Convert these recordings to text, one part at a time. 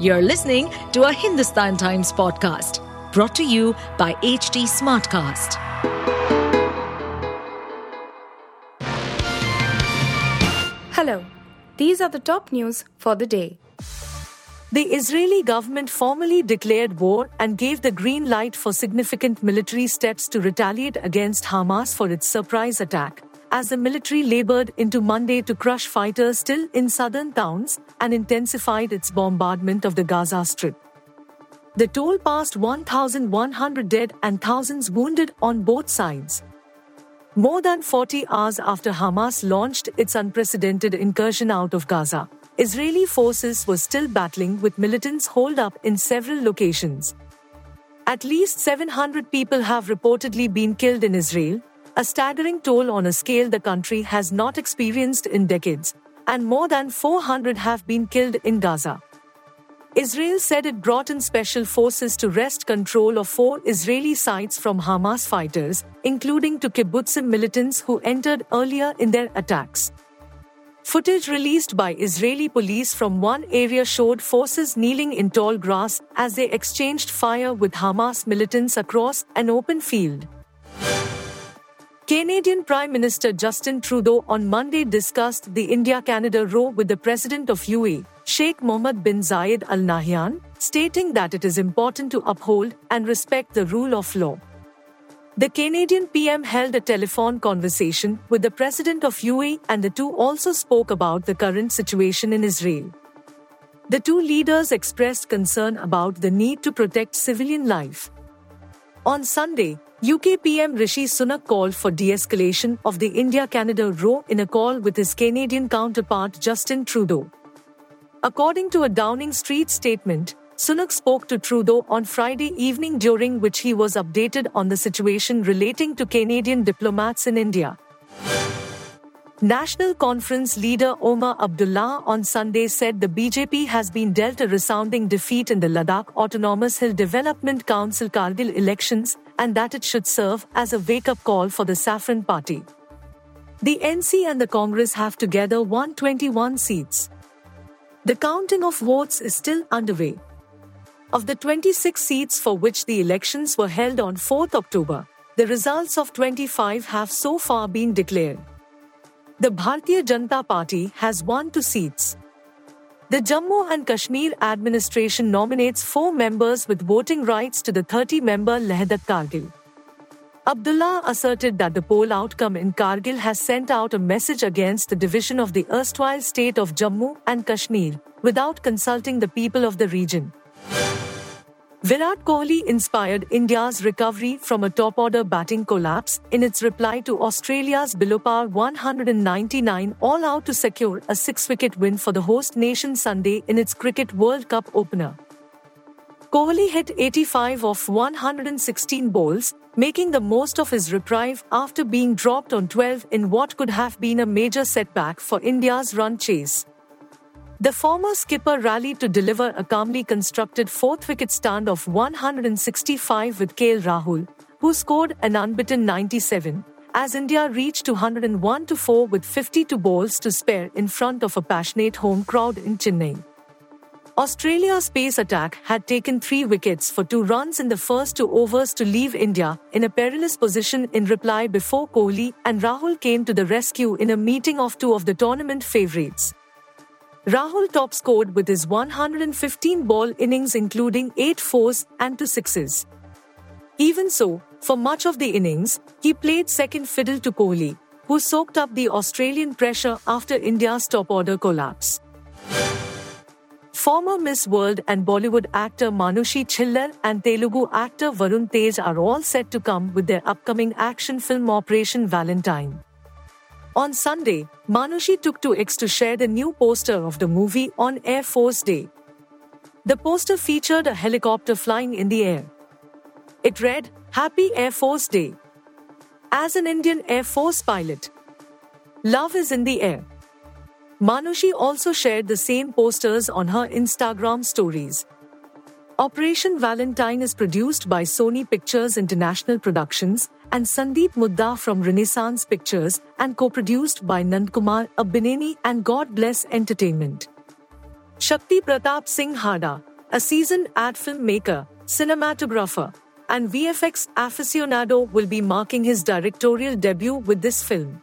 You're listening to a Hindustan Times podcast brought to you by HT Smartcast. Hello, these are the top news for the day. The Israeli government formally declared war and gave the green light for significant military steps to retaliate against Hamas for its surprise attack, as the military labored into Monday to crush fighters still in southern towns and intensified its bombardment of the Gaza Strip. The toll passed 1,100 dead and thousands wounded on both sides. More than 40 hours after Hamas launched its unprecedented incursion out of Gaza, Israeli forces were still battling with militants holed up in several locations. At least 700 people have reportedly been killed in Israel, a staggering toll on a scale the country has not experienced in decades, and more than 400 have been killed in Gaza. Israel said it brought in special forces to wrest control of four Israeli sites from Hamas fighters, including two kibbutzim militants who entered earlier in their attacks. Footage released by Israeli police from one area showed forces kneeling in tall grass as they exchanged fire with Hamas militants across an open field. Canadian Prime Minister Justin Trudeau on Monday discussed the India Canada row with the President of UAE, Sheikh Mohammed bin Zayed Al Nahyan, stating that it is important to uphold and respect the rule of law. The Canadian PM held a telephone conversation with the president of UAE, and the two also spoke about the current situation in Israel. The two leaders expressed concern about the need to protect civilian life. On Sunday, UK PM Rishi Sunak called for de escalation of the India Canada row in a call with his Canadian counterpart Justin Trudeau. According to a Downing Street statement, Sunak spoke to Trudeau on Friday evening, during which he was updated on the situation relating to Canadian diplomats in India. National Conference leader Omar Abdullah on Sunday said the BJP has been dealt a resounding defeat in the Ladakh Autonomous Hill Development Council Kargil elections and that it should serve as a wake up call for the Saffron Party. The NC and the Congress have together 121 seats. The counting of votes is still underway. Of the 26 seats for which the elections were held on 4 October, the results of 25 have so far been declared. The Bharatiya Janata Party has won two seats. The Jammu and Kashmir administration nominates four members with voting rights to the 30 member Ladakh Kargil. Abdullah asserted that the poll outcome in Kargil has sent out a message against the division of the erstwhile state of Jammu and Kashmir without consulting the people of the region. Virat Kohli inspired India's recovery from a top order batting collapse in its reply to Australia's below par 199 all out to secure a six wicket win for the host nation Sunday in its Cricket World Cup opener. Kohli hit 85 of 116 balls, making the most of his reprieve after being dropped on 12 in what could have been a major setback for India's run chase. The former skipper rallied to deliver a calmly constructed fourth wicket stand of 165 with KL Rahul, who scored an unbeaten 97, as India reached 201 4 with 52 balls to spare in front of a passionate home crowd in Chennai. Australia's pace attack had taken three wickets for two runs in the first two overs to leave India in a perilous position in reply before Kohli and Rahul came to the rescue in a meeting of two of the tournament favourites. Rahul top scored with his 115 ball innings, including 8 fours and 2 sixes. Even so, for much of the innings, he played second fiddle to Kohli, who soaked up the Australian pressure after India's top order collapse. Former Miss World and Bollywood actor Manushi Chhillar and Telugu actor Varun Tej are all set to come with their upcoming action film Operation Valentine. On Sunday, Manushi took to X to share the new poster of the movie on Air Force Day. The poster featured a helicopter flying in the air. It read, Happy Air Force Day. As an Indian Air Force pilot, love is in the air. Manushi also shared the same posters on her Instagram stories. Operation Valentine is produced by Sony Pictures International Productions and Sandeep Mudda from Renaissance Pictures and co-produced by Nandkumar Abbineni and God Bless Entertainment. Shakti Pratap Singh Hada, a seasoned ad filmmaker, cinematographer, and VFX aficionado, will be marking his directorial debut with this film.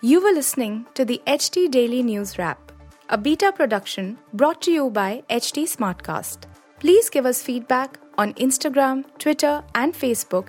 You were listening to the HT Daily News Wrap, a beta production brought to you by HT Smartcast. Please give us feedback on Instagram, Twitter, and Facebook